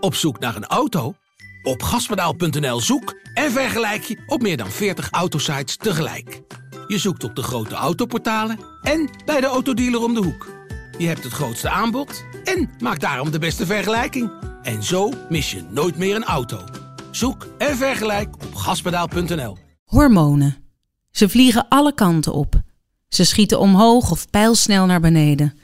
Op zoek naar een auto? Op gaspedaal.nl zoek en vergelijk je op meer dan 40 autosites tegelijk. Je zoekt op de grote autoportalen en bij de autodealer om de hoek. Je hebt het grootste aanbod en maakt daarom de beste vergelijking. En zo mis je nooit meer een auto. Zoek en vergelijk op gaspedaal.nl. Hormonen. Ze vliegen alle kanten op. Ze schieten omhoog of pijlsnel naar beneden.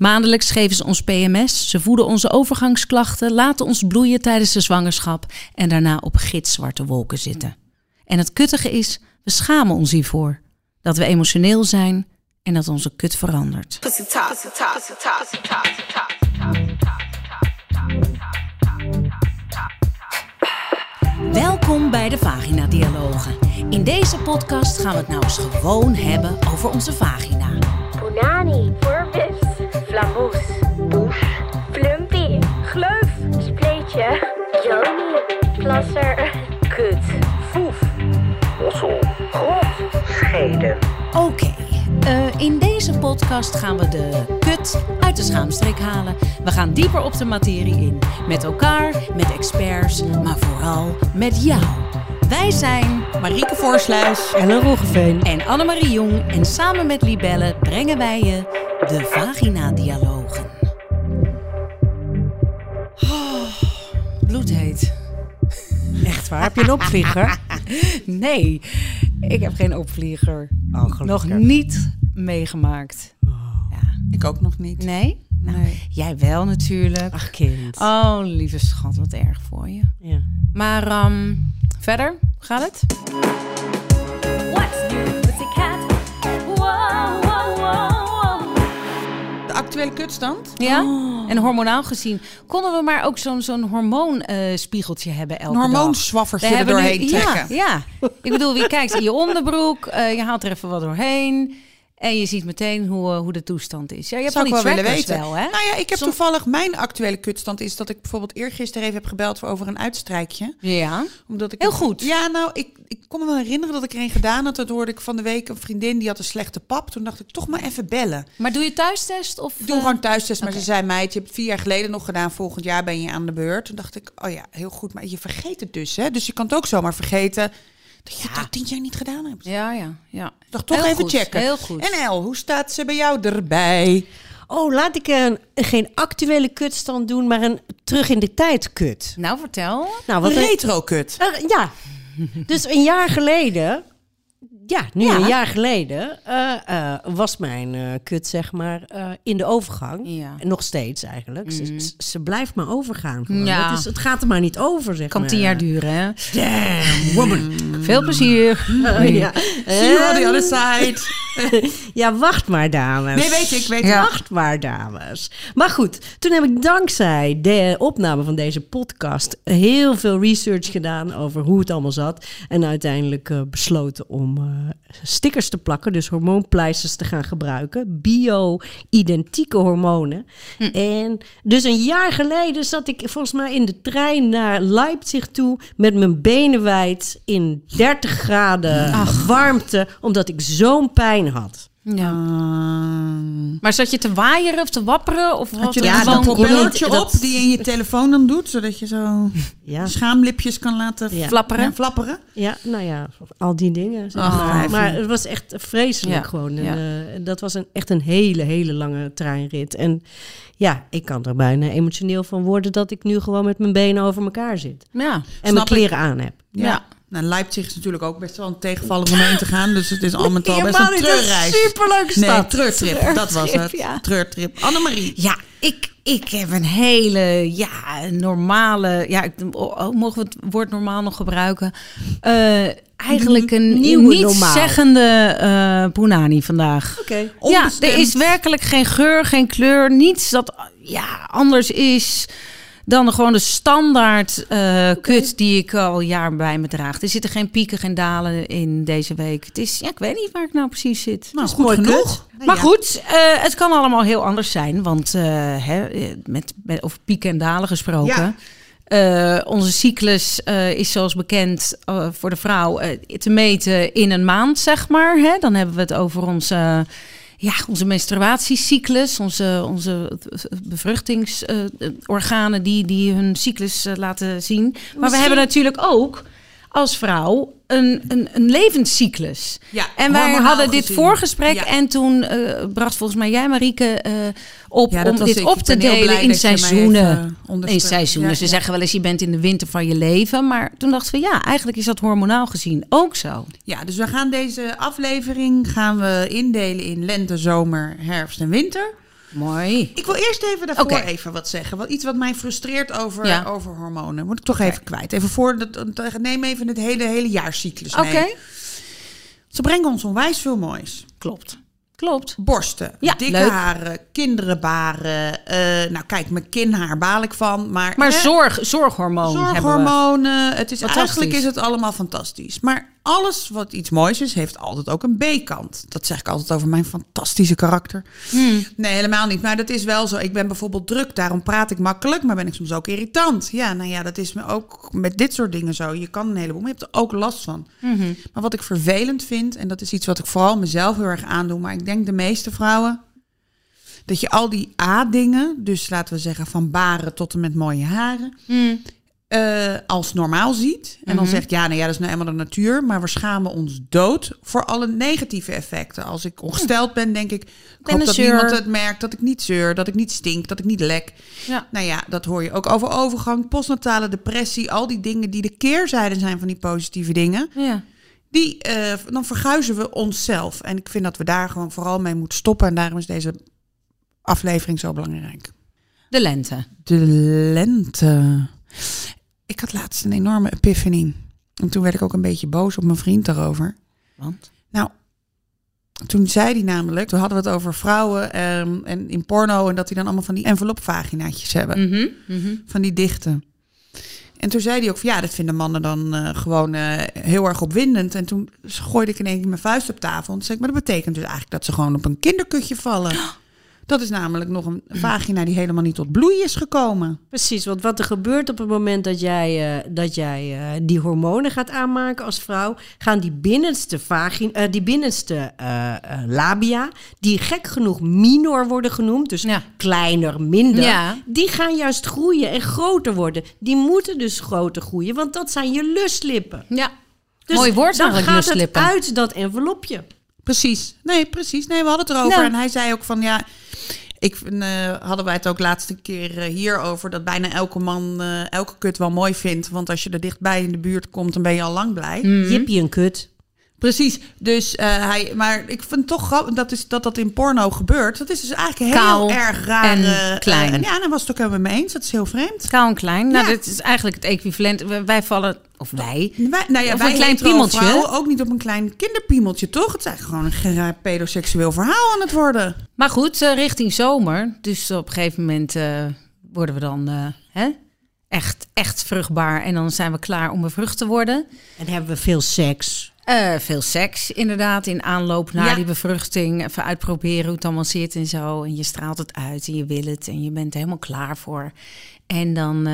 Maandelijks geven ze ons PMS, ze voeden onze overgangsklachten, laten ons bloeien tijdens de zwangerschap en daarna op gitzwarte wolken zitten. En het kuttige is, we schamen ons hiervoor. Dat we emotioneel zijn en dat onze kut verandert. Welkom bij de Vagina Dialogen. In deze podcast gaan we het nou eens gewoon hebben over onze vagina. Punani, Purpus, Flamboes, Poes, Flumpy, Gleuf, Spleetje, Joni, Plasser, Kut, Foef, Ossel, Grot, Scheden. Oké, eh, in deze podcast gaan we de kut uit de schaamstreek halen. We gaan dieper op de materie in. Met elkaar, met experts, maar vooral met jou. Wij zijn Marieke Voorsluis. Ellen Roggeveen. en Annemarie Jong en samen met Libelle brengen wij je de Vagina-dialogen. Oh, bloedheet. Echt waar? Heb je een opvlieger? Nee, ik heb geen opvlieger. Oh. Nog niet meegemaakt. Ik ook nog niet. Nee? Nou, Jij wel natuurlijk. Ach, kind. Oh, lieve schat, wat erg voor je. Ja. Maar ehm, verder, gaat het? De actuele kutstand? Ja? En hormonaal gezien, konden we maar ook zo'n zo'n hormoonspiegeltje hebben elke Een hormoonswaffertje er doorheen nu- trekken. Ja, ja. Ik bedoel, wie kijkt in je onderbroek, eh, je haalt er even wat doorheen. En je ziet meteen hoe, eh, hoe de toestand is. Ja, je hebt Zou wel willen weten. wel, hè? Nou ja, ik heb Som- toevallig mijn actuele kutstand is dat ik bijvoorbeeld eergisteren even heb gebeld voor over een uitstrijkje. Ja. Omdat ik Heel goed. Ja, nou, ik, ik kon me wel herinneren dat ik er een gedaan had. Dat hoorde ik van de week een vriendin die had een slechte pap. Toen dacht ik toch maar even bellen. Maar doe je thuistest? Of, doe eh, gewoon thuistest, maar ze zei meid, je hebt het vier jaar geleden nog gedaan. Volgend jaar ben je aan de beurt. Toen dacht ik, oh ja, heel goed. Maar je vergeet het dus, hè? Dus je kan het ook zomaar vergeten dat je het al tien jaar niet gedaan hebt. Ja, ja, ja. Toch Heel even goed, checken. heel goed. En El, hoe staat ze bij jou erbij? Oh, laat ik een, geen actuele kutstand doen, maar een terug in de tijd kut. Nou, vertel. Nou, wat Retro kut. Eh, ja, dus een jaar geleden, ja, nu Ja. een jaar geleden, eh, eh, was mijn eh, kut zeg maar in de overgang. Ja. Nog steeds eigenlijk. Ze, ze, ze blijft maar overgaan. Ja. Het, is, het gaat er maar niet over, zeg Kan maar. tien jaar duren, hè? Damn, woman. Veel plezier. Ja. See you on the other side. Ja, wacht maar, dames. Nee, weet ik, weet ik. Ja. Wacht maar, dames. Maar goed, toen heb ik dankzij de opname van deze podcast heel veel research gedaan over hoe het allemaal zat. En uiteindelijk eh, besloten om eh, stickers te plakken, dus hormoonpleisters te gaan gebruiken. Bio-identieke hormonen. En dus een jaar geleden zat ik volgens mij in de trein naar Leipzig toe met mijn benen wijd in 30 graden warmte, omdat ik zo'n pijn had. Ja. Maar zat je te waaieren of te wapperen? Of Had was je Ja, dat een op dat- die je in je telefoon dan doet, zodat je zo Ja. schaamlipjes kan laten Ja. flapperen? ja, flapperen? Ja, nou ja, al die dingen. Zeg maar. het was echt vreselijk Ja, gewoon. En, ja. eh, dat was een, echt een hele, hele lange treinrit. En ja, ik kan er bijna emotioneel van worden dat ik nu gewoon met mijn benen over elkaar zit. Ja. En Snap mijn kleren aan heb. Ja. Nou, Leipzig is natuurlijk ook best wel een tegenvaller om heen te gaan. Dus het is al met al best een niet, een treurreis. superleuke Nee, stad. treurtrip. Dat was het. ja. Treurtrip. Annemarie. Ja, ik, ik heb een hele ja, normale. Ja, ik, oh, mogen we het woord normaal nog gebruiken? Eh, eigenlijk een Nieuwe niet normaal. zeggende eh Punani vandaag. Oké. Ja, er is werkelijk geen geur, geen kleur, niets dat ja, anders is dan gewoon de standaard eh, kut die ik al jaar bij me draag. Er zitten geen pieken, geen dalen in deze week. Het is, ja, ik weet niet waar ik nou precies zit. Nou, is goed mooi genoeg. Maar goed, eh, het kan allemaal heel anders zijn. Want eh, hè, met, met, over pieken en dalen gesproken. Onze cyclus is zoals bekend voor de vrouw te meten in een maand, zeg maar. Hè? Dan hebben we het over onze ja, onze menstruatiecyclus, onze, onze bevruchtingsorganen die, die hun cyclus eh, laten zien. Maar we hebben natuurlijk ook als vrouw een, een, een levenscyclus. Ja, en wij hadden dit gezien. voorgesprek Ja. en toen eh, bracht volgens mij jij, Marieke, eh, op Ja, om dit ik. op Ik te delen in seizoenen. In seizoenen. Ze zeggen wel eens, je bent in de winter van je leven. Maar toen dachten we, ja, eigenlijk is dat hormonaal gezien ook zo. Ja, dus we gaan deze aflevering gaan we indelen in lente, zomer, herfst en winter. Mooi. Ik wil eerst even daarvoor Oké. even wat zeggen. Wat, iets wat mij frustreert over, Ja. over hormonen. Moet ik toch even kwijt. Even voor, dat, neem even het hele, hele jaarcyclus Oké, mee. Ze brengen ons onwijs veel moois. klopt. Klopt. Borsten, Ja, dikke leuk. haren, kinderen baren. eh, nou kijk, mijn kinhaar baal ik van. Maar, Maar hè, zorg, zorghormoon hebben we. zorghormonen. Het is, eigenlijk is het allemaal fantastisch. Maar alles wat iets moois is, heeft altijd ook een B-kant. Dat zeg ik altijd over mijn fantastische karakter. Hmm. Nee, helemaal niet. Maar dat is wel zo. Ik ben bijvoorbeeld druk, daarom praat ik makkelijk, maar ben ik soms ook irritant. Ja, nou ja, dat is me ook met dit soort dingen zo. Je kan een heleboel, maar je hebt er ook last van. Mhm. Maar wat ik vervelend vind, en dat is iets wat ik vooral mezelf heel erg aandoe, maar ik denk de meeste vrouwen, dat je al die A-dingen, dus laten we zeggen van baren tot en met mooie haren, Hmm. Eh, als normaal ziet. En dan Mhm. zegt, ja, nou ja, dat is nou eenmaal de natuur. Maar we schamen ons dood voor alle negatieve effecten. Als ik ongesteld ben, denk ik, ik Ben hoop dat zeur. niemand het merkt. Dat ik niet zeur, dat ik niet stink, dat ik niet lek. Ja. Nou ja, dat hoor je ook over overgang, postnatale depressie. Al die dingen die de keerzijde zijn van die positieve dingen. ja. Die, eh, dan verguizen we onszelf. En ik vind dat we daar gewoon vooral mee moeten stoppen. En daarom is deze aflevering zo belangrijk. De lente. De lente. Ik had laatst een enorme epiphany. En toen werd ik ook een beetje boos op mijn vriend daarover. Want? Nou, toen zei hij namelijk, toen hadden we het over vrouwen ehm, en in porno en dat die dan allemaal van die envelopvaginaatjes hebben, Mhm, mhm. van die dichte. En toen zei hij ook van ja, dat vinden mannen dan eh, gewoon eh, heel erg opwindend. En toen gooide ik in één keer mijn vuist op tafel en toen zei ik, maar dat betekent dus eigenlijk dat ze gewoon op een kinderkutje vallen. Dat is namelijk nog een vagina die helemaal niet tot bloei is gekomen. Precies, want wat er gebeurt op het moment dat jij, eh, dat jij eh, die hormonen gaat aanmaken als vrouw, gaan die binnenste, vagin, eh, die binnenste labia, die gek genoeg minor worden genoemd, dus Ja. kleiner, minder, Ja. die gaan juist groeien en groter worden. Die moeten dus groter groeien, want dat zijn je lustlippen. Ja. Dus Mooi woord dan eigenlijk, gaat lustlippen. het uit dat envelopje. Precies. Nee, precies. Nee, we hadden het erover. Nou. En hij zei ook van ja. Ik vind, eh, hadden wij het ook laatste keer eh, hierover dat bijna elke man eh, elke kut wel mooi vindt. Want als je er dichtbij in de buurt komt, dan ben je al lang blij. Mhm. Jippie een kut. Precies. Dus eh, hij, maar ik vind toch dat, is, dat dat in porno gebeurt. Dat is dus eigenlijk heel Kaal erg raar. en eh, klein. eh, en ja, dan was het ook helemaal mee eens. Dat is heel vreemd. Kaal en klein. Nou, Ja. dit is eigenlijk het equivalent. Wij- vallen, of wij. Wij, nou ja, Of wij een klein piemeltje. vrouwen ook niet op een klein kinderpiemeltje, toch? Het is eigenlijk gewoon een geraar pedoseksueel verhaal aan het worden. Maar goed, richting zomer. Dus op een gegeven moment eh, worden we dan eh, hè, echt, echt vruchtbaar. En dan zijn we klaar om bevrucht te worden. En hebben we veel seks. Eh, veel seks, inderdaad, in aanloop naar Ja. die bevruchting. Even uitproberen hoe het allemaal zit en zo. En je straalt het uit en je wil het en je bent er helemaal klaar voor. En dan, eh,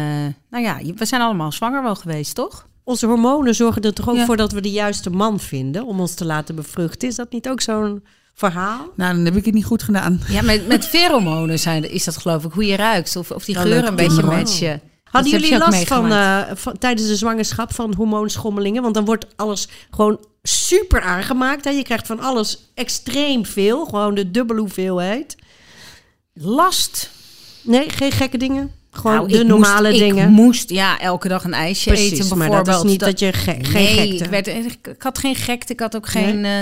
nou ja, we zijn allemaal zwanger wel geweest, toch? Onze hormonen zorgen er toch ook Ja. voor dat we de juiste man vinden om ons te laten bevruchten. Is dat niet ook zo'n verhaal? Nou, dan heb ik het niet goed gedaan. Ja, met, met pheromonen zijn, is dat geloof ik hoe je ruikt. Of, of die leuk. een beetje Oh. matchen. Hadden Dat jullie last van, eh, van tijdens de zwangerschap van hormoonschommelingen? Want dan wordt alles gewoon super aangemaakt. Hè? Je krijgt van alles extreem veel, gewoon de dubbele hoeveelheid. Last. Nee, geen gekke dingen. Gewoon Nou, de ik normale moest, dingen. Ik moest ja, elke dag een ijsje Precies, eten maar bijvoorbeeld. dat is niet dat je ge- geen gekte- Ik, werd, ik had geen gekte, ik had ook geen eh,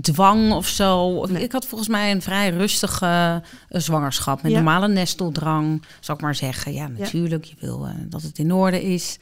dwang of zo. Ik had volgens mij een vrij rustige eh, zwangerschap met Ja. normale nesteldrang, zou ik maar zeggen. Ja, natuurlijk, je wil eh, dat het in orde is.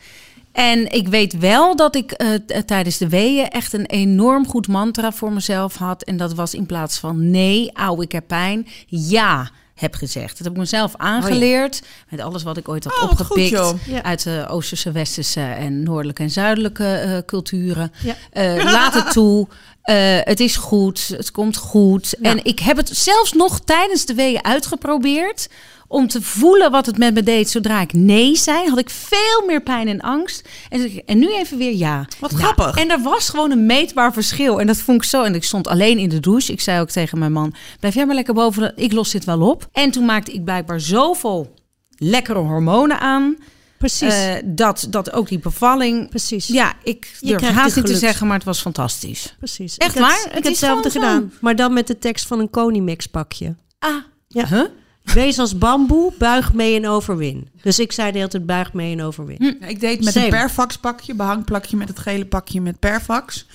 En ik weet wel dat ik t- tijdens de weeën echt een enorm goed mantra voor mezelf had. En dat was in plaats van nee, auw, ik heb pijn, ja heb gezegd. Dat heb ik mezelf aangeleerd met alles wat ik ooit had Oh, goed, opgepikt. Ja. uit de Oosterse, Westerse en Noordelijke en Zuidelijke eh, culturen. Ja. Eh, laat het toe. Eh, het is goed. Het komt goed. En ik heb het zelfs nog tijdens de weeën uitgeprobeerd om te voelen wat het met me deed zodra ik nee zei, had ik veel meer pijn en angst. En, nu even weer ja. Wat Nou, grappig. En er was gewoon een meetbaar verschil. En dat vond ik zo. En ik stond alleen in de douche. Ik zei ook tegen mijn man: blijf jij maar lekker boven. Ik los dit wel op. En toen maakte ik blijkbaar zoveel lekkere hormonen aan. Precies. eh, dat, dat ook die bevalling. Precies. Ja, ik durf haast niet te zeggen, maar het was fantastisch. Precies. Echt ik had- waar? Ik heb hetzelfde zo. gedaan. Maar dan met de tekst van een Konimex pakje. Ah, Ja. Huh? Wees als bamboe, buig mee en overwin. Dus ik zei de hele tijd buig mee en overwin. Hm. Ik deed met Same. een Perfax pakje, behangplakje met het gele pakje met Perfax.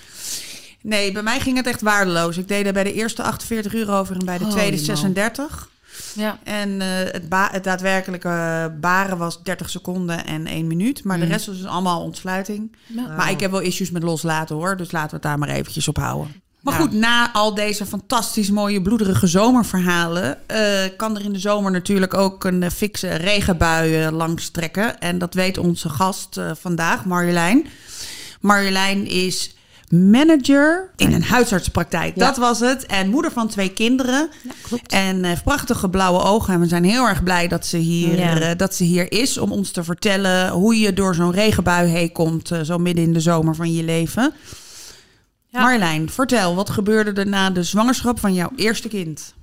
Nee, bij mij ging het echt waardeloos. Ik deed er bij de eerste 48 uur over en bij de tweede man. 36. Ja. En eh, het, ba- het daadwerkelijke baren was 30 seconden en 1 minuut. Maar de rest was dus allemaal ontsluiting. Maar ik heb wel issues met loslaten hoor. Dus laten we het daar maar eventjes op houden. Maar Ja. goed, na al deze fantastisch mooie bloederige zomerverhalen... eh, kan er in de zomer natuurlijk ook een eh, fikse regenbui eh, langs trekken. En dat weet onze gast vandaag, Marjolein. Marjolein is manager in een huisartspraktijk. Dat was het. En moeder van twee kinderen. En eh, heeft prachtige blauwe ogen. En we zijn heel erg blij dat ze, hier, Ja. dat ze hier is om ons te vertellen hoe je door zo'n regenbui heen komt, zo midden in de zomer van je leven. Ja. Marjolein, vertel, wat gebeurde er na de zwangerschap van jouw eerste kind?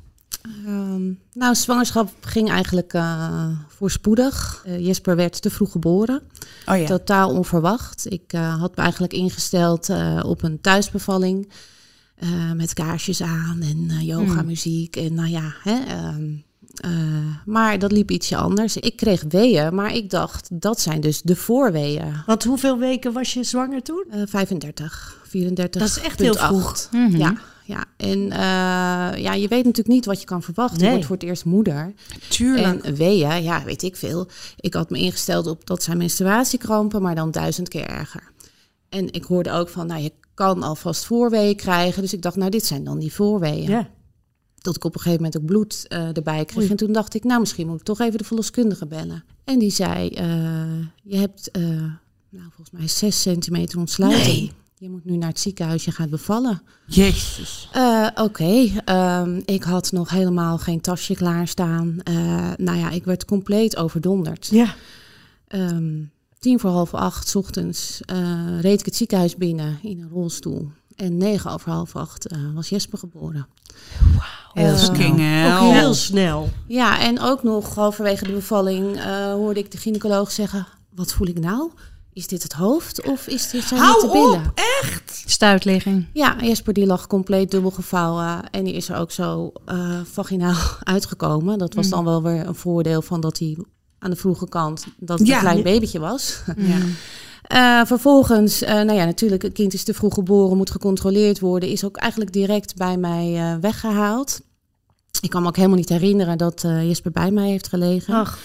Ehm, nou, zwangerschap ging eigenlijk eh, voorspoedig. Eh, Jesper werd te vroeg geboren. Oh ja. Totaal onverwacht. Ik eh, had me eigenlijk ingesteld eh, op een thuisbevalling. met kaarsjes aan en eh, yoga muziek. En nou ja, hè, ehm, eh, maar dat liep ietsje anders. Ik kreeg weeën, maar ik dacht, dat zijn dus de voorweeën. Want hoeveel weken was je zwanger toen? Eh 35, 34. Dat is echt heel vroeg. Mhm. Ja, ja. En eh, ja, je weet natuurlijk niet wat je kan verwachten. Nee. Je wordt voor het eerst moeder. Tuurlijk. En weeën, ja, weet ik veel. Ik had me ingesteld op dat zijn menstruatiekrampen, maar dan duizend keer erger. En ik hoorde ook van, nou, je kan alvast voorweeën krijgen. Dus ik dacht, nou, dit zijn dan die voorweeën. Ja. Tot ik op een gegeven moment ook bloed eh, erbij kreeg. Oei. En toen dacht ik, nou, misschien moet ik toch even de verloskundige bellen. En die zei, eh, je hebt, nou, volgens mij zes centimeter ontsluiting. Nee. Je moet nu naar het ziekenhuis, je gaat bevallen. Jezus. Eh, Oké, ehm, ik had nog helemaal geen tasje klaarstaan. Eh nou ja, ik werd compleet overdonderd. Ja. Ehm, tien voor half acht 's ochtends eh, reed ik het ziekenhuis binnen in een rolstoel. En negen over half acht was Jesper geboren. Heel Eh, fucking Ook heel snel. Ja, en ook nog halverwege de bevalling hoorde ik de gynaecoloog zeggen... Wat voel ik nou? Is dit het hoofd of is dit zijn Hou de billen? op, echt? Stuitligging. Ja, Jesper die lag compleet dubbel gevouwen en die is er ook zo eh, vaginaal uitgekomen. Dat was dan wel weer een voordeel van dat hij aan de vroege kant dat het Ja. een klein babytje was. Ja. Eh, vervolgens, eh, nou ja, natuurlijk, het kind is te vroeg geboren, moet gecontroleerd worden. Is ook eigenlijk direct bij mij eh, weggehaald. Ik kan me ook helemaal niet herinneren dat eh, Jesper bij mij heeft gelegen. Ach,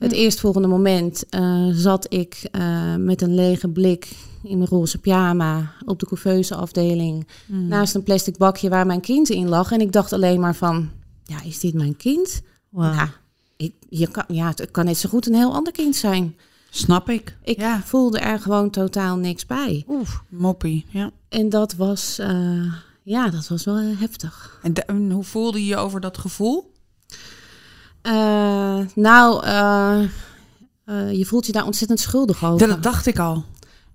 Het eerstvolgende moment eh, zat ik eh, met een lege blik in mijn roze pyjama op de couveuse afdeling naast een plastic bakje waar mijn kind in lag. En ik dacht alleen maar van, ja, is dit mijn kind? Nou, ik, je kan, ja, het kan net zo goed een heel ander kind zijn. Snap ik. Ik Ja, voelde er gewoon totaal niks bij. moppie. Ja. En dat was, eh, ja, dat was wel heftig. En, de- en hoe voelde je je over dat gevoel? Eh, nou, eh, eh, je voelt je daar ontzettend schuldig over. Dat dacht ik al.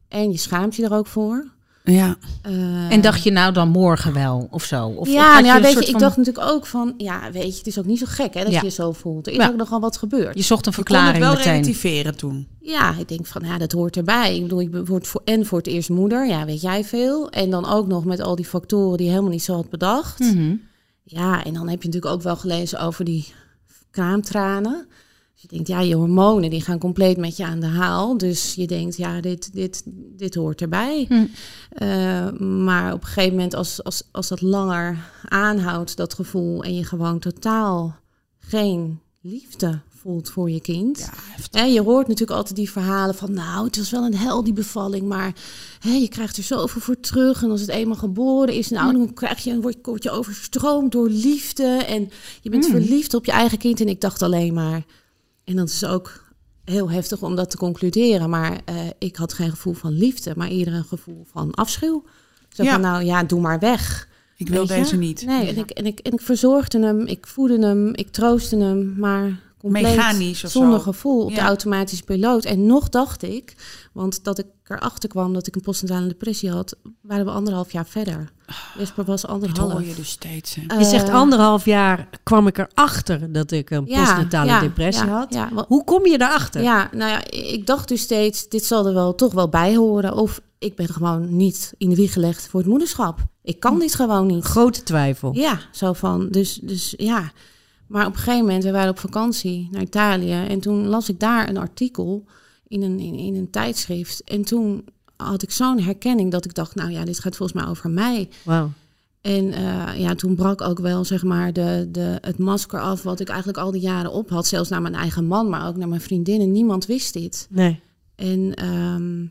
En je schaamt je er ook voor. Ja. Eh, En dacht je nou dan morgen wel of zo? Of, ja, nou ja een weet soort je, ik van- dacht natuurlijk ook van, ja, weet je, het is ook niet zo gek hè, dat Ja. je je zo voelt. Er is Ja. ook nogal wat gebeurd. Je zocht een Je kon het verklaring wel meteen. relativeren toen. Ja, ik denk van, ja, dat hoort erbij. Ik bedoel, ik word voor, en voor het eerst moeder, ja, weet jij veel. En dan ook nog met al die factoren die je helemaal niet zo had bedacht. Mhm. Ja, en dan heb je natuurlijk ook wel gelezen over die kraamtranen. Dus je denkt, ja, je hormonen die gaan compleet met je aan de haal. Dus je denkt, ja, dit, dit, dit hoort erbij. Hm. Eh, maar op een gegeven moment, als, als, als dat langer aanhoudt, dat gevoel... en je gewoon totaal geen liefde voelt voor je kind... Hè, je hoort natuurlijk altijd die verhalen van... nou, het was wel een hel, die bevalling... maar hè, je krijgt er zoveel voor terug... en als het eenmaal geboren is... nou, dan krijg je, word, word je overstroomd door liefde... en je bent verliefd op je eigen kind. En ik dacht alleen maar... en dat is ook heel heftig om dat te concluderen... maar eh, ik had geen gevoel van liefde... maar eerder een gevoel van afschuw. Zo Ja. van, nou ja, doe maar weg. Ik wil deze niet. Nee, en ik, en, ik, en ik verzorgde hem, ik voedde hem, ik troostte hem, maar compleet Mechanisch of zonder zo. gevoel op de automatische piloot. En nog dacht ik, want dat ik erachter kwam dat ik een postnatale depressie had, waren we anderhalf jaar verder. Jesper was Dat anderhalf. hoor je dus steeds. Hè. Je zegt Eh, anderhalf jaar kwam ik erachter dat ik een ja, postnatale ja, depressie ja, had. Hoe kom je daarachter? Ja, nou ja, ik dacht dus steeds, dit zal er wel toch wel bij horen. Of ik ben gewoon niet in de wieg gelegd voor het moederschap. Ik kan dit gewoon niet. Grote twijfel. Ja, zo van. Dus, dus ja. Maar op een gegeven moment, we waren op vakantie naar Italië. En toen las ik daar een artikel in een, in, in een tijdschrift. En toen had ik zo'n herkenning dat ik dacht, nou ja, dit gaat volgens mij over mij. Wauw. En eh, ja, toen brak ook wel zeg maar de, de, het masker af wat ik eigenlijk al die jaren op had. Zelfs naar mijn eigen man, maar ook naar mijn vriendinnen. Niemand wist dit. Nee. En ehm,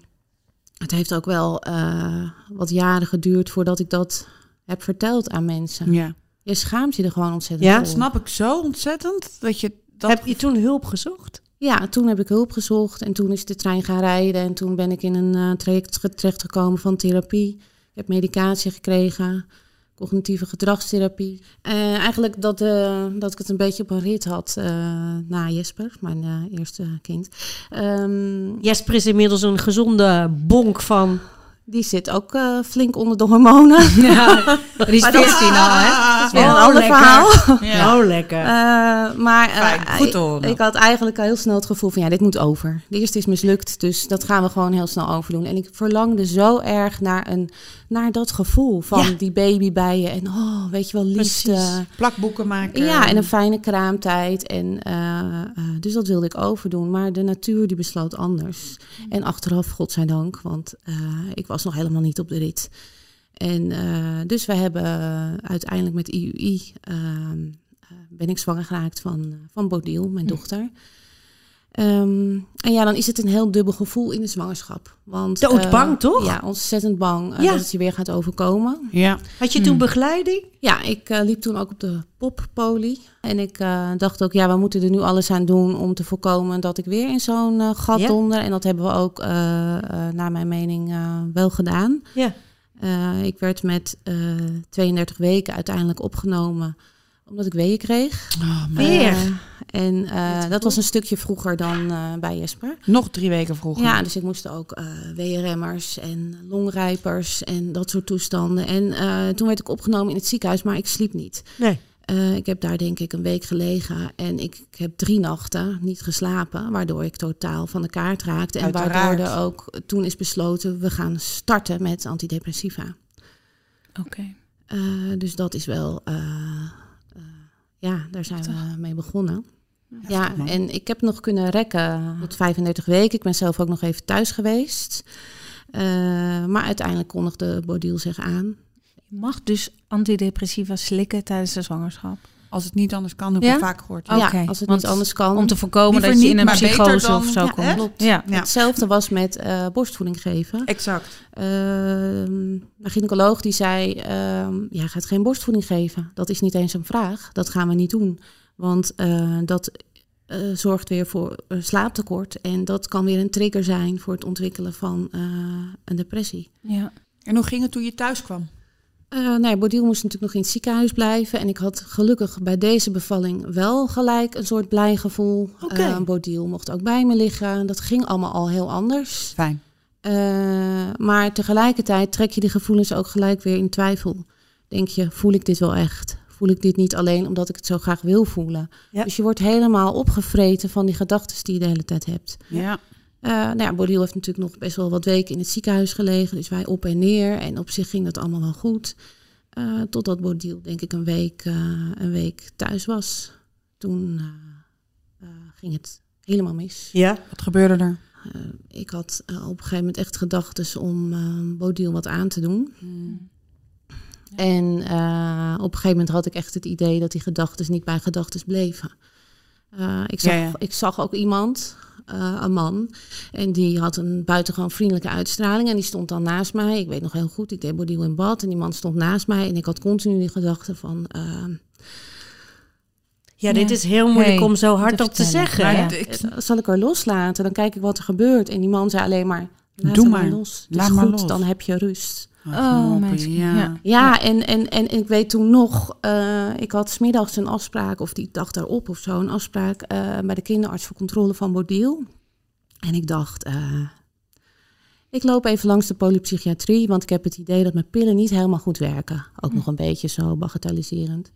het heeft ook wel eh, wat jaren geduurd voordat ik dat heb verteld aan mensen. Ja. Je schaamt je er gewoon ontzettend Ja? voor. Snap ik zo ontzettend dat je dat... Heb je toen hulp gezocht? Ja, toen heb ik hulp gezocht en toen is de trein gaan rijden. En toen ben ik in een eh, traject ge- terechtgekomen van therapie. Ik heb medicatie gekregen, cognitieve gedragstherapie. Eh, eigenlijk dat, eh, dat ik het een beetje op een rit had eh, na Jesper, mijn eh, eerste kind. Ehm, Jesper is inmiddels een gezonde bonk van... die zit ook eh, flink onder de hormonen. Die is 14 al, hè? Dat is weer Oh, een ander lekker. verhaal. Ja. Oh, lekker. Eh, maar eh, Fijn, goed te ik- horen. Ik, had eigenlijk al heel snel het gevoel van ja, dit moet over. De eerste is mislukt, dus dat gaan we gewoon heel snel overdoen. En ik verlangde zo erg naar, een, naar dat gevoel van Ja. die baby bij je. En oh, weet je wel, liefde. Precies. Plakboeken maken. Ja, en een fijne kraamtijd. En, eh, eh, dus dat wilde ik overdoen. Maar de natuur die besloot anders. En achteraf, godzijdank, want eh, ik was nog helemaal niet op de rit. En dus we hebben uiteindelijk met IUI... ehm, eh, ben ik zwanger geraakt van, van Bodil, mijn dochter. Ehm, en ja, dan is het een heel dubbel gevoel in de zwangerschap. Want, Doodbang, eh, toch? Ja, ontzettend bang eh, Ja. dat het je weer gaat overkomen. Ja. Had je toen begeleiding? Ja, ik eh, liep toen ook op de poppolie. En ik eh, dacht ook, ja, we moeten er nu alles aan doen om te voorkomen dat ik weer in zo'n gat Ja. donder. En dat hebben we ook, eh, eh, naar mijn mening, eh, wel gedaan. Ja. Eh, ik werd met eh 32 weken uiteindelijk opgenomen omdat ik weeën kreeg. Oh. Weer? En eh, dat was een stukje vroeger dan eh, bij Jesper. Nog drie weken vroeger. Ja, dus ik moest ook eh weeënremmers en longrijpers en dat soort toestanden. En eh, toen werd ik opgenomen in het ziekenhuis, maar ik sliep niet. Nee. Eh, ik heb daar denk ik een week gelegen en ik, ik heb drie nachten niet geslapen, waardoor ik totaal van de kaart raakte. En Uiteraard. waardoor er ook toen is besloten, we gaan starten met antidepressiva. Oké. Eh, dus dat is wel, eh, eh, ja, daar zijn we mee begonnen. Ja, en ik heb nog kunnen rekken tot 35 weken. Ik ben zelf ook nog even thuis geweest. Eh, maar uiteindelijk kondigde Bodil zich aan. Je mag dus antidepressiva slikken tijdens de zwangerschap. Als het niet anders kan, heb ik Ja? vaak gehoord. Ja, als het want niet anders kan. Om te voorkomen dat je niet, in een psychose dan- of zo Ja, komt. Klopt. Ja. Ja. Hetzelfde was met eh, borstvoeding geven. Exact. Ehm mijn gynaecoloog die zei, ehm ja, gaat geen borstvoeding geven. Dat is niet eens een vraag. Dat gaan we niet doen. Want eh, dat eh, zorgt weer voor een slaaptekort. En dat kan weer een trigger zijn voor het ontwikkelen van eh, een depressie. Ja. En hoe ging het toen je thuis kwam? Eh nou ja, Bodil moest natuurlijk nog in het ziekenhuis blijven. En ik had gelukkig bij deze bevalling wel gelijk een soort blij gevoel. Oké. Bodil mocht ook bij me liggen. Dat ging allemaal al heel anders. Fijn. Maar tegelijkertijd trek je die gevoelens ook gelijk weer in twijfel. Denk je, voel ik dit wel echt? Voel ik dit niet alleen omdat ik het zo graag wil voelen? Ja. Dus je wordt helemaal opgevreten van die gedachten die je de hele tijd hebt. Ja. Eh nou ja, Bodil heeft natuurlijk nog best wel wat weken in het ziekenhuis gelegen. Dus wij op en neer. En op zich ging dat allemaal wel goed. Eh, totdat Bodil, denk ik, een week, eh, een week thuis was. Toen ging het helemaal mis. Ja. Wat gebeurde er? Ik had eh, op een gegeven moment echt gedachten om eh Bodil wat aan te doen. En eh, op een gegeven moment had ik echt het idee dat die gedachten niet bij gedachten bleven. Eh, ik, zag, Ja, ja. ik zag ook iemand, eh, een man, en die had een buitengewoon vriendelijke uitstraling. En die stond dan naast mij. Ik weet nog heel goed, ik deed Bodil in bad en die man stond naast mij. En ik had continu die gedachte van, Ja, dit Ja. is heel moeilijk Hey, om zo te hardop te vertellen. zeggen. Maar ik- zal ik er loslaten? Dan kijk ik wat er gebeurt. En die man zei alleen maar, Laat Doe maar. los. Het Laat is maar goed, los. dan heb je rust. Oh, meisje, ja. ja. Ja, en, en, en ik weet toen nog, eh, ik had smiddags een afspraak, of die dag daarop of zo, een afspraak eh, bij de kinderarts voor controle van Bodiel. En ik dacht, eh, ik loop even langs de polypsychiatrie, want ik heb het idee dat mijn pillen niet helemaal goed werken. Ook nog een beetje zo bagatelliserend.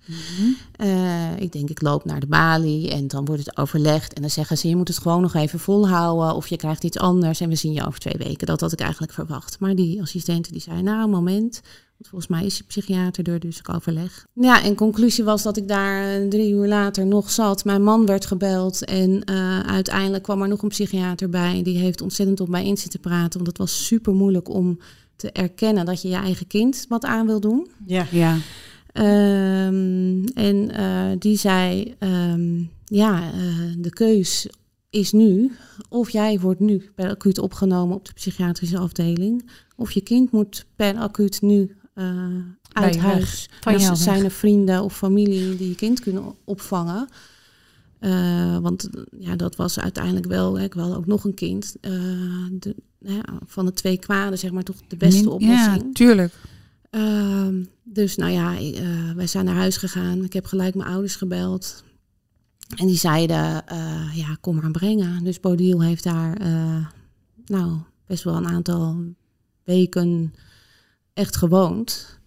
Eh, ik denk, ik loop naar de balie en dan wordt het overlegd. En dan zeggen ze, je moet het gewoon nog even volhouden of je krijgt iets anders en we zien je over twee weken. Dat had ik eigenlijk verwacht. Maar die assistente die zei, nou, een moment. Want volgens mij is die psychiater er, dus ik overleg. Ja, en conclusie was dat ik daar eh, drie uur later nog zat. Mijn man werd gebeld en eh, uiteindelijk kwam er nog een psychiater bij. Die heeft ontzettend op mij in zitten praten, want het was super moeilijk om te erkennen dat je je eigen kind wat aan wil doen. Ja. Ja. Ehm, en eh, die zei, ehm, ja, eh, de keus is nu of jij wordt nu per acuut opgenomen op de psychiatrische afdeling, of je kind moet per acuut nu uit je weg. huis. Van Dus weg. zijn er vrienden of familie die je kind kunnen opvangen. Eh, want eh, ja, dat was uiteindelijk wel, hè, ik wil ook nog een kind. eh, de, ja, van de twee kwaden, zeg maar, toch de beste Min- oplossing. Ja, tuurlijk. Ehm, dus nou ja, eh, wij zijn naar huis gegaan. Ik heb gelijk mijn ouders gebeld. En die zeiden, eh, ja, kom maar brengen. Dus Bodiel heeft daar, eh, nou, best wel een aantal weken echt gewoond.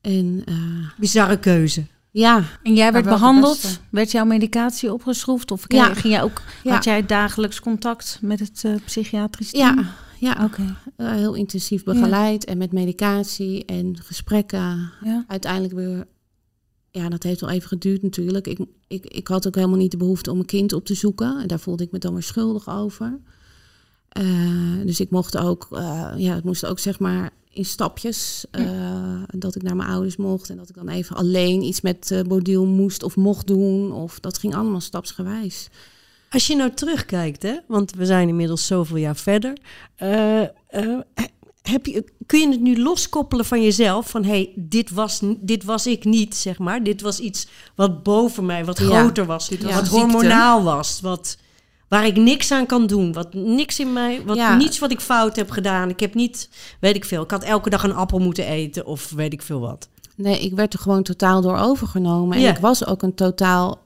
En eh, Bizarre keuze. ja, En jij werd welke behandeld? beste? Werd jouw medicatie opgeschroefd? Of Ja. ging jij ook, Ja. had jij dagelijks contact met het eh, psychiatrisch team? ja, ja. Oké. eh, heel intensief begeleid en met medicatie en gesprekken. Ja. uiteindelijk weer. Ja, dat heeft wel even geduurd natuurlijk. Ik, ik, ik had ook helemaal niet de behoefte om een kind op te zoeken. En daar voelde ik me dan weer schuldig over. Eh, dus ik mocht ook, eh, ja, het moest ook zeg maar in stapjes. eh, Dat ik naar mijn ouders mocht. En dat ik dan even alleen iets met eh Bodiel moest of mocht doen. Of dat ging allemaal stapsgewijs. Als je nou terugkijkt, hè, want we zijn inmiddels zoveel jaar verder. eh, eh, heb je, kun je het nu loskoppelen van jezelf? Van hé, hey, dit, was, dit was ik niet, zeg maar. Dit was iets wat boven mij, wat Ja. groter was. Dit was wat hormonaal was. Wat, waar ik niks aan kan doen. Wat niks in mij, wat Ja. niets wat ik fout heb gedaan. Ik heb niet, weet ik veel. Ik had elke dag een appel moeten eten of weet ik veel wat. Nee, ik werd er gewoon totaal door overgenomen. En ik was ook een totaal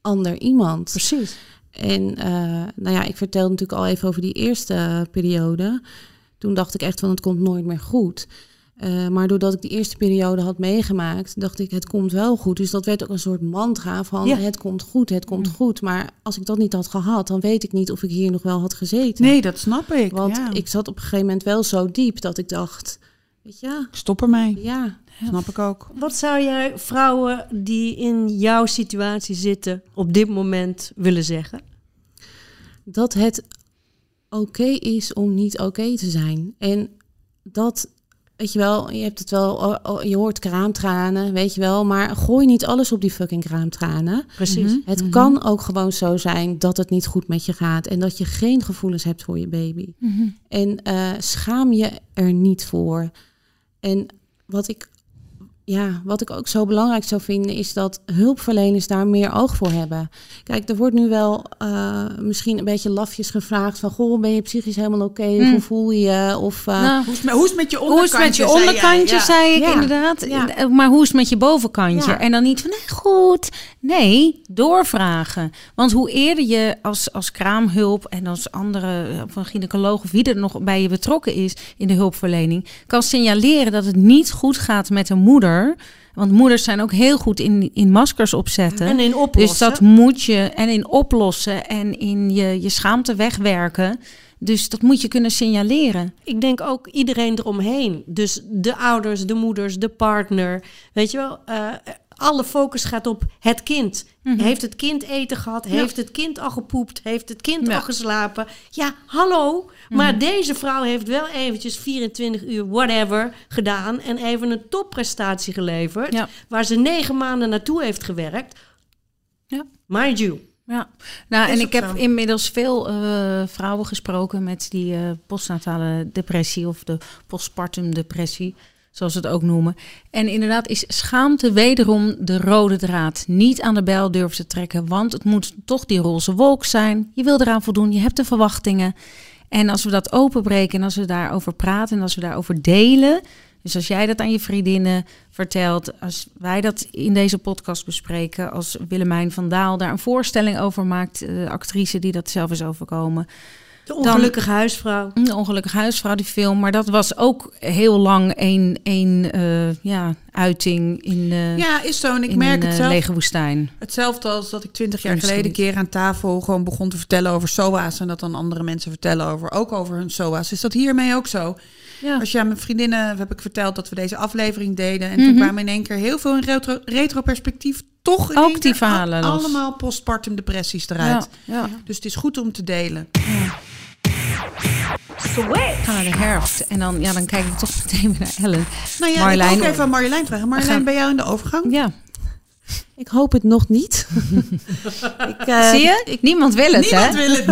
ander iemand. Precies. En eh, nou ja, ik vertelde natuurlijk al even over die eerste periode. Toen dacht ik echt van het komt nooit meer goed. Eh, maar doordat ik die eerste periode had meegemaakt, dacht ik het komt wel goed. Dus dat werd ook een soort mantra van Ja. het komt goed, het komt goed. Maar als ik dat niet had gehad, dan weet ik niet of ik hier nog wel had gezeten. Nee, dat snap ik. Want ja. ik zat op een gegeven moment wel zo diep dat ik dacht, weet je, Stop ermee. ja, Snap ik ook. Wat zou jij vrouwen die in jouw situatie zitten op dit moment willen zeggen? dat het oké is om niet oké te zijn. En dat, weet je wel, je hebt het wel, oh, oh, je hoort kraamtranen, weet je wel, maar gooi niet alles op die fucking kraamtranen. Precies. Het kan ook gewoon zo zijn dat het niet goed met je gaat en dat je geen gevoelens hebt voor je baby. En eh, schaam je er niet voor. En wat ik, ja, wat ik ook zo belangrijk zou vinden, is dat hulpverleners daar meer oog voor hebben. Kijk, er wordt nu wel eh, misschien een beetje lafjes gevraagd van, goh, ben je psychisch helemaal oké? Of Hmm. Hoe voel je je? Of, eh, Nou, Hoe is, het met- hoe is met je hoe is het met je onderkantje, zei ik Ja. inderdaad. Ja. Eh, Maar hoe is het met je bovenkantje? Ja. En dan niet van, nee, goed. Nee, doorvragen. Want hoe eerder je als, als kraamhulp en als andere, of een gynaecoloog of wie er nog bij je betrokken is in de hulpverlening, kan signaleren dat het niet goed gaat met een moeder. Want moeders zijn ook heel goed in, in maskers opzetten. En in oplossen. Dus dat moet je en in oplossen en in je, je schaamte wegwerken. Dus dat moet je kunnen signaleren. ik denk ook iedereen eromheen. Dus de ouders, de moeders, de partner. Weet je wel, eh, alle focus gaat op het kind. Heeft het kind eten gehad? Heeft het kind al gepoept? Heeft het kind Ja. al geslapen? Ja, hallo. Maar deze vrouw heeft wel eventjes 24 uur whatever gedaan... en even een topprestatie geleverd... Ja. waar ze negen maanden naartoe heeft gewerkt. Ja. Mind you. Ja, nou, en ik heb inmiddels veel eh, vrouwen gesproken met die eh, postnatale depressie of de postpartum depressie, zoals ze het ook noemen. En inderdaad is schaamte wederom de rode draad. Niet aan de bel durven te trekken, want het moet toch die roze wolk zijn. Je wil eraan voldoen, je hebt de verwachtingen. En als we dat openbreken en als we daarover praten en als we daarover delen. Dus als jij dat aan je vriendinnen vertelt, als wij dat in deze podcast bespreken, als Willemijn van Daal daar een voorstelling over maakt, de actrice die dat zelf is overkomen. De ongelukkige huisvrouw. De ongelukkige huisvrouw, die film. Maar dat was ook heel lang een, een eh, ja, uiting in, eh, Ja, is zo. En ik merk een het eh, zelf. lege woestijn. Hetzelfde als dat ik twintig jaar geleden een keer aan tafel gewoon begon te vertellen over SOA's. En dat dan andere mensen vertellen over, ook over hun SOA's. Is dat hiermee ook zo? Ja. Als je aan mijn vriendinnen heb ik verteld dat we deze aflevering deden. En Mhm. toen kwamen in één keer heel veel in retro, retroperspectief toch in Ook die verhalen al- allemaal postpartum depressies eruit. Ja, ja. Dus het is goed om te delen. Ga naar de herfst. En dan, ja, dan kijk ik toch meteen weer naar Ellen. Nou ja, Marjolein- ik ook even aan Marjolein vragen. Marjolein, gaan- ben jij in de overgang? Ja, Ik hoop het nog niet. ik, eh, zie je? Niemand wil het, Niemand hè? wil het.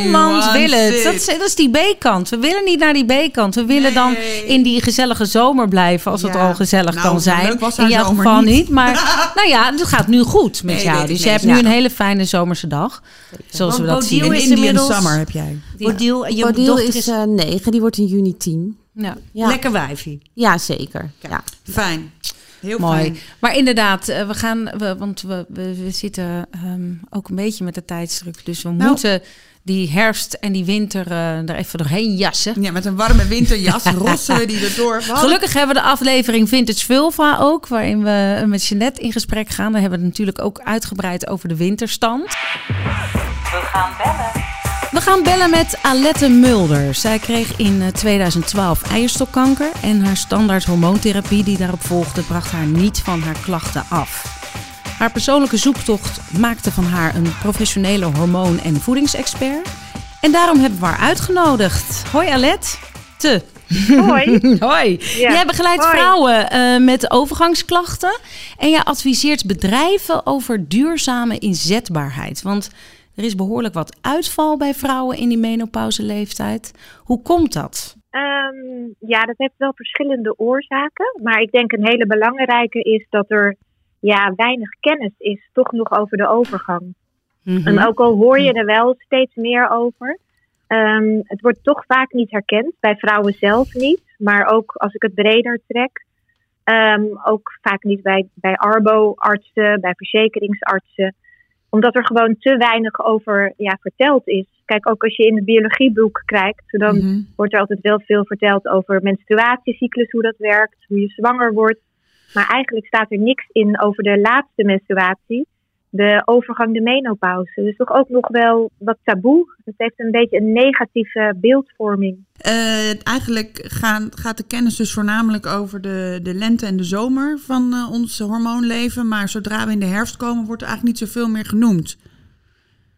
Niemand wil het. Dat is, dat is die B-kant. We willen niet naar die B-kant. We willen dan in die gezellige zomer blijven, als het Ja. al gezellig Nou, kan zijn. in jouw geval niet. niet. Maar nou ja, het gaat nu goed met Nee, jou. Dus je hebt nu Ja. een hele fijne zomerse dag. Zoals we dat zien. Is inmiddels- summer heb jij. Bodil, je Bodil dochter is is eh, negen, die wordt in juni tien. Ja. Ja, lekker wijfie. ja zeker. Ja. Fijn. Heel Mooi. fijn. Maar inderdaad, eh, we gaan, we, want we, we, we zitten ehm, ook een beetje met de tijdsdruk. Dus we Nou. moeten die herfst en die winter eh, er even doorheen jassen. Ja, met een warme winterjas rossen we die erdoor. Hadden- Gelukkig hebben we de aflevering Vintage Vulva ook, waarin we met Jeanette in gesprek gaan. Daar hebben we het natuurlijk ook uitgebreid over de winterstand. We gaan bellen met Alette Mulder. Zij kreeg in eh, 2012 eierstokkanker en haar standaard hormoontherapie die daarop volgde bracht haar niet van haar klachten af. Haar persoonlijke zoektocht maakte van haar een professionele hormoon- en voedingsexpert. En daarom hebben we haar uitgenodigd. Hoi Alette. Te. Hoi. Hoi. Jij begeleidt Hoi. vrouwen eh, met overgangsklachten. En jij adviseert bedrijven over duurzame inzetbaarheid. Want er is behoorlijk wat uitval bij vrouwen in die menopauseleeftijd. Hoe komt dat? Ehm, ja, dat heeft wel verschillende oorzaken. Maar ik denk een hele belangrijke is dat er ja, weinig kennis is toch nog over de overgang. Mhm. En ook al hoor je er wel steeds meer over. ehm, het wordt toch vaak niet herkend. Bij vrouwen zelf niet. Maar ook als ik het breder trek. ehm, ook vaak niet bij, bij arbo-artsen, bij verzekeringsartsen. Omdat er gewoon te weinig over ja, verteld is. Kijk, ook als je in het biologieboek kijkt, dan Mhm. wordt er altijd wel veel verteld over menstruatiecyclus, hoe dat werkt, hoe je zwanger wordt. Maar eigenlijk staat er niks in over de laatste menstruatie, de overgang, de menopauze. Dus toch ook nog wel wat taboe. Het heeft een beetje een negatieve beeldvorming. Eh, eigenlijk gaan, gaat de kennis dus voornamelijk over de, de lente en de zomer van eh, ons hormoonleven. Maar zodra we in de herfst komen, wordt er eigenlijk niet zoveel meer genoemd.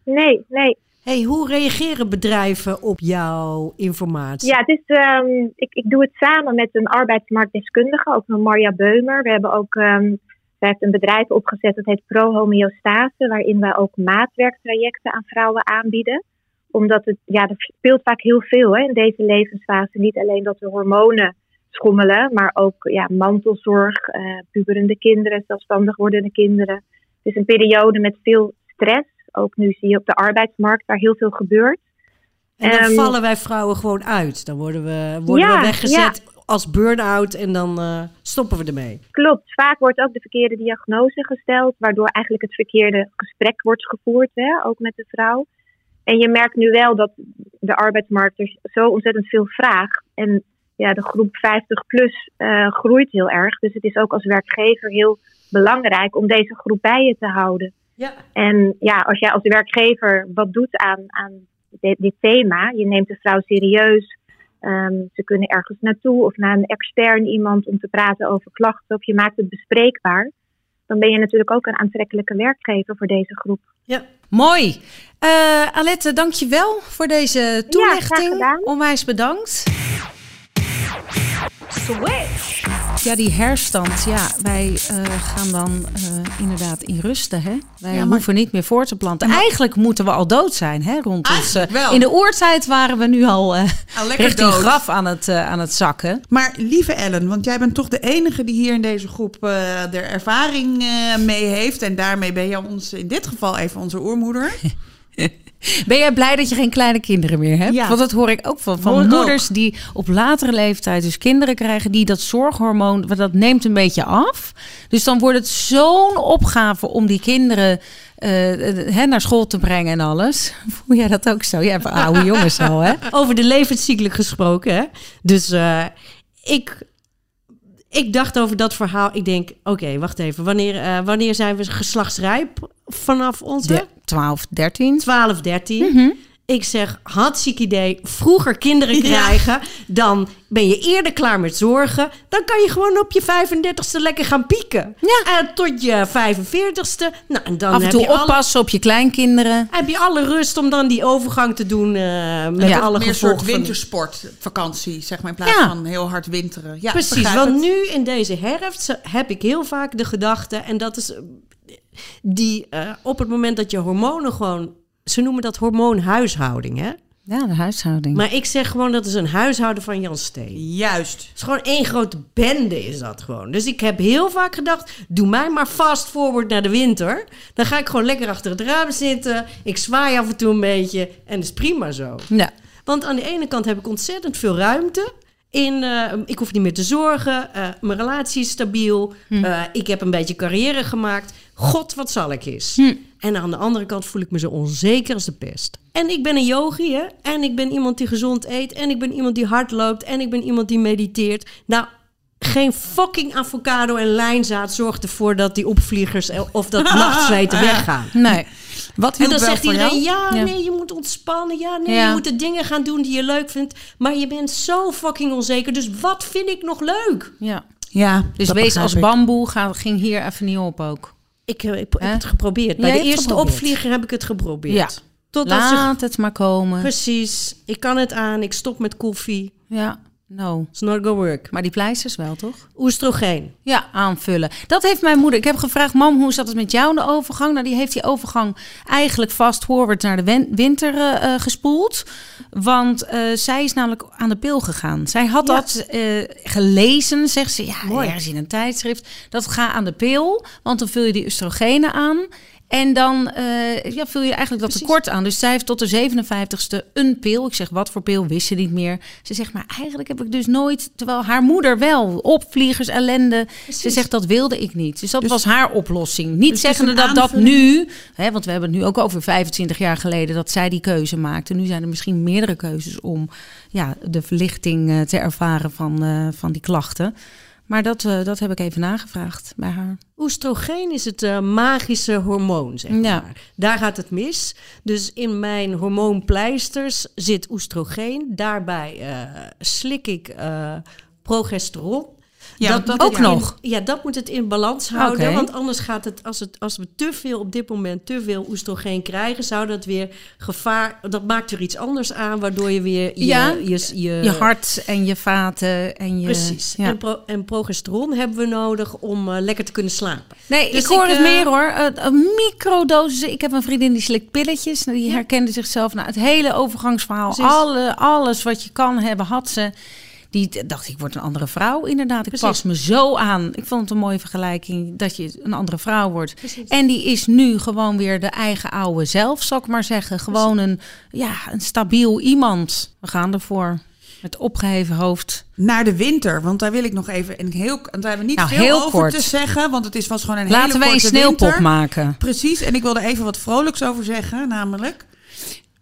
Nee, nee. Hey, hoe reageren bedrijven op jouw informatie? Ja, het is, ehm, ik, ik doe het samen met een arbeidsmarktdeskundige, ook met Marja Beumer. We hebben ook, ehm zij heeft een bedrijf opgezet dat heet Pro Homeostase, waarin wij ook maatwerktrajecten aan vrouwen aanbieden. Omdat het, ja, er speelt vaak heel veel hè, in deze levensfase. Niet alleen dat de hormonen schommelen, maar ook ja, mantelzorg, eh, puberende kinderen, zelfstandig wordende kinderen. Het is een periode met veel stress. Ook nu zie je op de arbeidsmarkt waar heel veel gebeurt. En dan Ehm, vallen wij vrouwen gewoon uit. Dan worden we, worden Ja, we weggezet als burn-out en dan eh, stoppen we ermee. Klopt, vaak wordt ook de verkeerde diagnose gesteld, waardoor eigenlijk het verkeerde gesprek wordt gevoerd, hè, ook met de vrouw. En je merkt nu wel dat de arbeidsmarkt er zo ontzettend veel vraagt. En ja, de groep 50 plus eh, groeit heel erg. Dus het is ook als werkgever heel belangrijk om deze groep bij je te houden. Ja. En ja, als jij als werkgever wat doet aan, aan dit, dit thema, je neemt de vrouw serieus. Ehm, ze kunnen ergens naartoe of naar een extern iemand om te praten over klachten of je maakt het bespreekbaar. Dan ben je natuurlijk ook een aantrekkelijke werkgever voor deze groep. Ja. Mooi. Eh Alette, dank je wel voor deze graag toelichting. gedaan. Onwijs bedankt. Ja, die herstand. Ja, wij eh, gaan dan eh, inderdaad in rusten. Hè? Wij Ja, maar- hoeven niet meer voor te planten. Eigenlijk moeten we al dood zijn. Hè, rond ons, eh, in de oertijd waren we nu al richting dood. graf aan het, aan het zakken. Maar lieve Ellen, want jij bent toch de enige die hier in deze groep er ervaring mee heeft. En daarmee ben je ons in dit geval even onze oermoeder. Ben jij blij dat je geen kleine kinderen meer hebt? Ja. Want dat hoor ik ook van, van Hoor moeders die op latere leeftijd dus kinderen krijgen, die dat zorghormoon, dat neemt een beetje af. Dus dan wordt het zo'n opgave om die kinderen eh, eh, naar school te brengen en alles. Voel jij dat ook zo? Jij hebt oude jongens al, hè? Over de levenscyclus gesproken, hè? Dus eh, ik, ik dacht over dat verhaal. Ik denk, oké, wacht even. Wanneer, wanneer zijn we geslachtsrijp vanaf onze? De 12, 13. 12, 13. Ik zeg, hartstikke idee. Vroeger kinderen krijgen, dan ben je eerder klaar met zorgen. Dan kan je gewoon op je 35ste lekker gaan pieken. Ja. En tot je 45ste. Nou, en dan Af en heb toe je alle- oppassen op je kleinkinderen. heb je alle rust om dan die overgang te doen eh, met Ja, alle Meer een soort wintersportvakantie, zeg maar, in plaats Ja. van heel hard winteren. Ja, Precies, want het. nu in deze herfst heb ik heel vaak de gedachte, en dat is eh, die eh, op het moment dat je hormonen gewoon, ze noemen dat hormoonhuishouding, hè? Ja, de huishouding. Maar ik zeg gewoon dat is een huishouden van Jan Steen. Juist. Het is gewoon één grote bende is dat gewoon. Dus ik heb heel vaak gedacht, doe mij maar fast forward naar de winter. Dan ga ik gewoon lekker achter het raam zitten. Ik zwaai af en toe een beetje en dat is prima zo. ja. Want aan de ene kant heb ik ontzettend veel ruimte. In, eh, ik hoef niet meer te zorgen. eh, mijn relatie is stabiel. eh, ik heb een beetje carrière gemaakt. God, wat zal ik eens. En aan de andere kant voel ik me zo onzeker als de pest. En ik ben een yogi, hè. En ik ben iemand die gezond eet. En ik ben iemand die hard loopt. En ik ben iemand die mediteert. Nou, geen fucking avocado en lijnzaad zorgt ervoor dat die opvliegers eh, of dat nachtzweten weggaan. Nee. Wat En dan wel zegt voor iedereen, ja, Ja. nee, je moet ontspannen. Ja, nee, Ja. je moet de dingen gaan doen die je leuk vindt. Maar je bent zo fucking onzeker. Dus wat vind ik nog leuk? Ja. Ja, Dus wees als ik. bamboe, ga, ging hier even niet op ook. Ik, eh, ik heb het geprobeerd. Bij Jij de eerste geprobeerd. opvlieger heb ik het geprobeerd. Ja. Totdat ze... Laat het maar komen. Precies. Ik kan het aan. Ik stop met koffie. Ja, no. It's not gonna work. Maar die pleisters wel, toch? Oestrogeen. Ja, aanvullen. Dat heeft mijn moeder. Ik heb gevraagd, mam, hoe zat het met jou in de overgang? Nou, die heeft die overgang eigenlijk fast forward naar de winter eh, eh, gespoeld. Want eh, zij is namelijk aan de pil gegaan. Zij had Ja. dat gelezen, zegt ze. Ja, Mooi. ergens in een tijdschrift. Dat ga aan de pil, want dan vul je die oestrogenen aan. En dan eh, ja, vul je eigenlijk dat tekort aan. Dus zij heeft tot de 57ste een pil. Ik zeg, wat voor pil? Wist ze niet meer. Ze zegt, maar eigenlijk heb ik dus nooit... Terwijl haar moeder wel. Opvliegers, ellende. Ze zegt, dat wilde ik niet. Dus dat was haar oplossing. Niet Dus het is zeggende dat dat nu... Hè, want we hebben het nu ook over 25 jaar geleden... dat zij die keuze maakte. Nu zijn er misschien meerdere keuzes om... Ja, de verlichting eh, te ervaren van, eh, van die klachten. Maar dat, eh, dat heb ik even nagevraagd bij haar. Oestrogeen is het eh, magische hormoon, zeg Ja. maar. Daar gaat het mis. Dus in mijn hormoonpleisters zit oestrogeen. Daarbij eh, slik ik progesteron. Ja, dat- ook nog? In, ja, dat moet het in balans houden. Want anders gaat het als, het, als we te veel op dit moment te veel oestrogeen krijgen, zou dat weer gevaar. Dat maakt er iets anders aan, waardoor je weer je, Ja, je, je, Je hart en je vaten en je... Precies. Ja. En, pro- en progesteron hebben we nodig om eh, lekker te kunnen slapen. Nee, Dus ik hoor ik, het eh, meer hoor. Uh, een microdosis. Ik heb een vriendin die slikt pilletjes. Nou, Die herkende zichzelf. Nou, het hele overgangsverhaal. Precies. Alle, alles wat je kan hebben, had ze. Die dacht, ik word een andere vrouw. Inderdaad, ik Precies. pas me zo aan. Ik vond het een mooie vergelijking dat je een andere vrouw wordt. Precies. En die is nu gewoon weer de eigen oude zelf, zal ik maar zeggen. Gewoon een, ja, een stabiel iemand. We gaan ervoor. Met opgeheven hoofd. Naar de winter, want daar wil ik nog even... En heel, en daar hebben we niet Nou, veel heel over kort. te zeggen, want het is, was gewoon een Laten hele wij een korte sneeuwpop winter. maken. Precies, en ik wilde even wat vrolijks over zeggen, namelijk...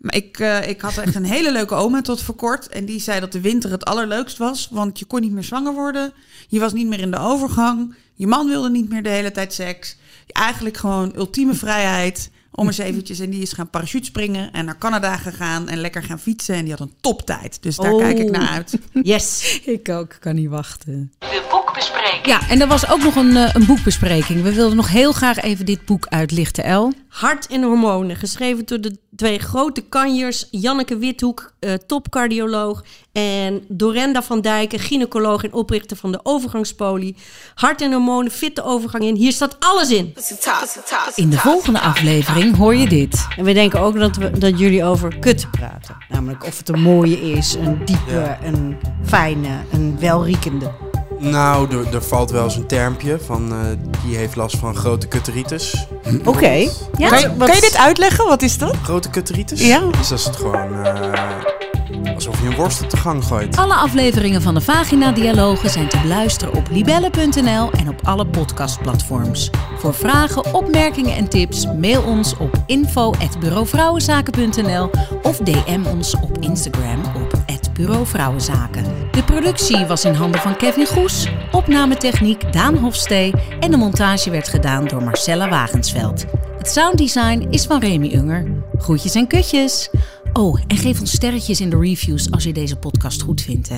Maar ik, eh, ik had echt een hele leuke oma tot voor kort. En die zei dat de winter het allerleukst was. Want je kon niet meer zwanger worden. Je was niet meer in de overgang. Je man wilde niet meer de hele tijd seks. Eigenlijk gewoon ultieme vrijheid. Om eens eventjes. En die is gaan parachutespringen. En naar Canada gegaan. En lekker gaan fietsen. En die had een toptijd. Dus daar Oh. kijk ik naar uit. Yes. Ik ook, kan niet wachten. De boekbespreking. Ja, en er was ook nog een, eh, een boekbespreking. We wilden nog heel graag even dit boek uitlichten, El. Hart en hormonen, geschreven door de twee grote kanjers, Janneke Withoek, eh, topcardioloog, en Dorenda van Dijken, gynaecoloog en oprichter van de overgangspolie. Hart en hormonen, fit de overgang in. Hier staat alles in. In de volgende aflevering hoor je dit. En we denken ook dat, we, dat jullie over kut praten. Namelijk of het een mooie is, een diepe, een fijne, een welriekende. Nou, er, er valt wel eens een termpje van eh, die heeft last van grote cuteritis. Oké. Ja? Kan je, kan je dit uitleggen? Wat is dat? Grote cuteritis? Ja. Dus dat is het gewoon eh, alsof je een worst op de gang gooit. Alle afleveringen van de Vagina Dialogen zijn te beluisteren op libelle.nl en op alle podcastplatforms. Voor vragen, opmerkingen en tips mail ons op info@bureauvrouwenzaken.nl of DM ons op Instagram op Bureau Vrouwenzaken. De productie was in handen van Kevin Goes, opnametechniek Daan Hofstee en de montage werd gedaan door Marcella Wagensveld. Het sounddesign is van Remy Unger. Groetjes en kutjes. Oh, en geef ons sterretjes in de reviews als je deze podcast goed vindt, hè?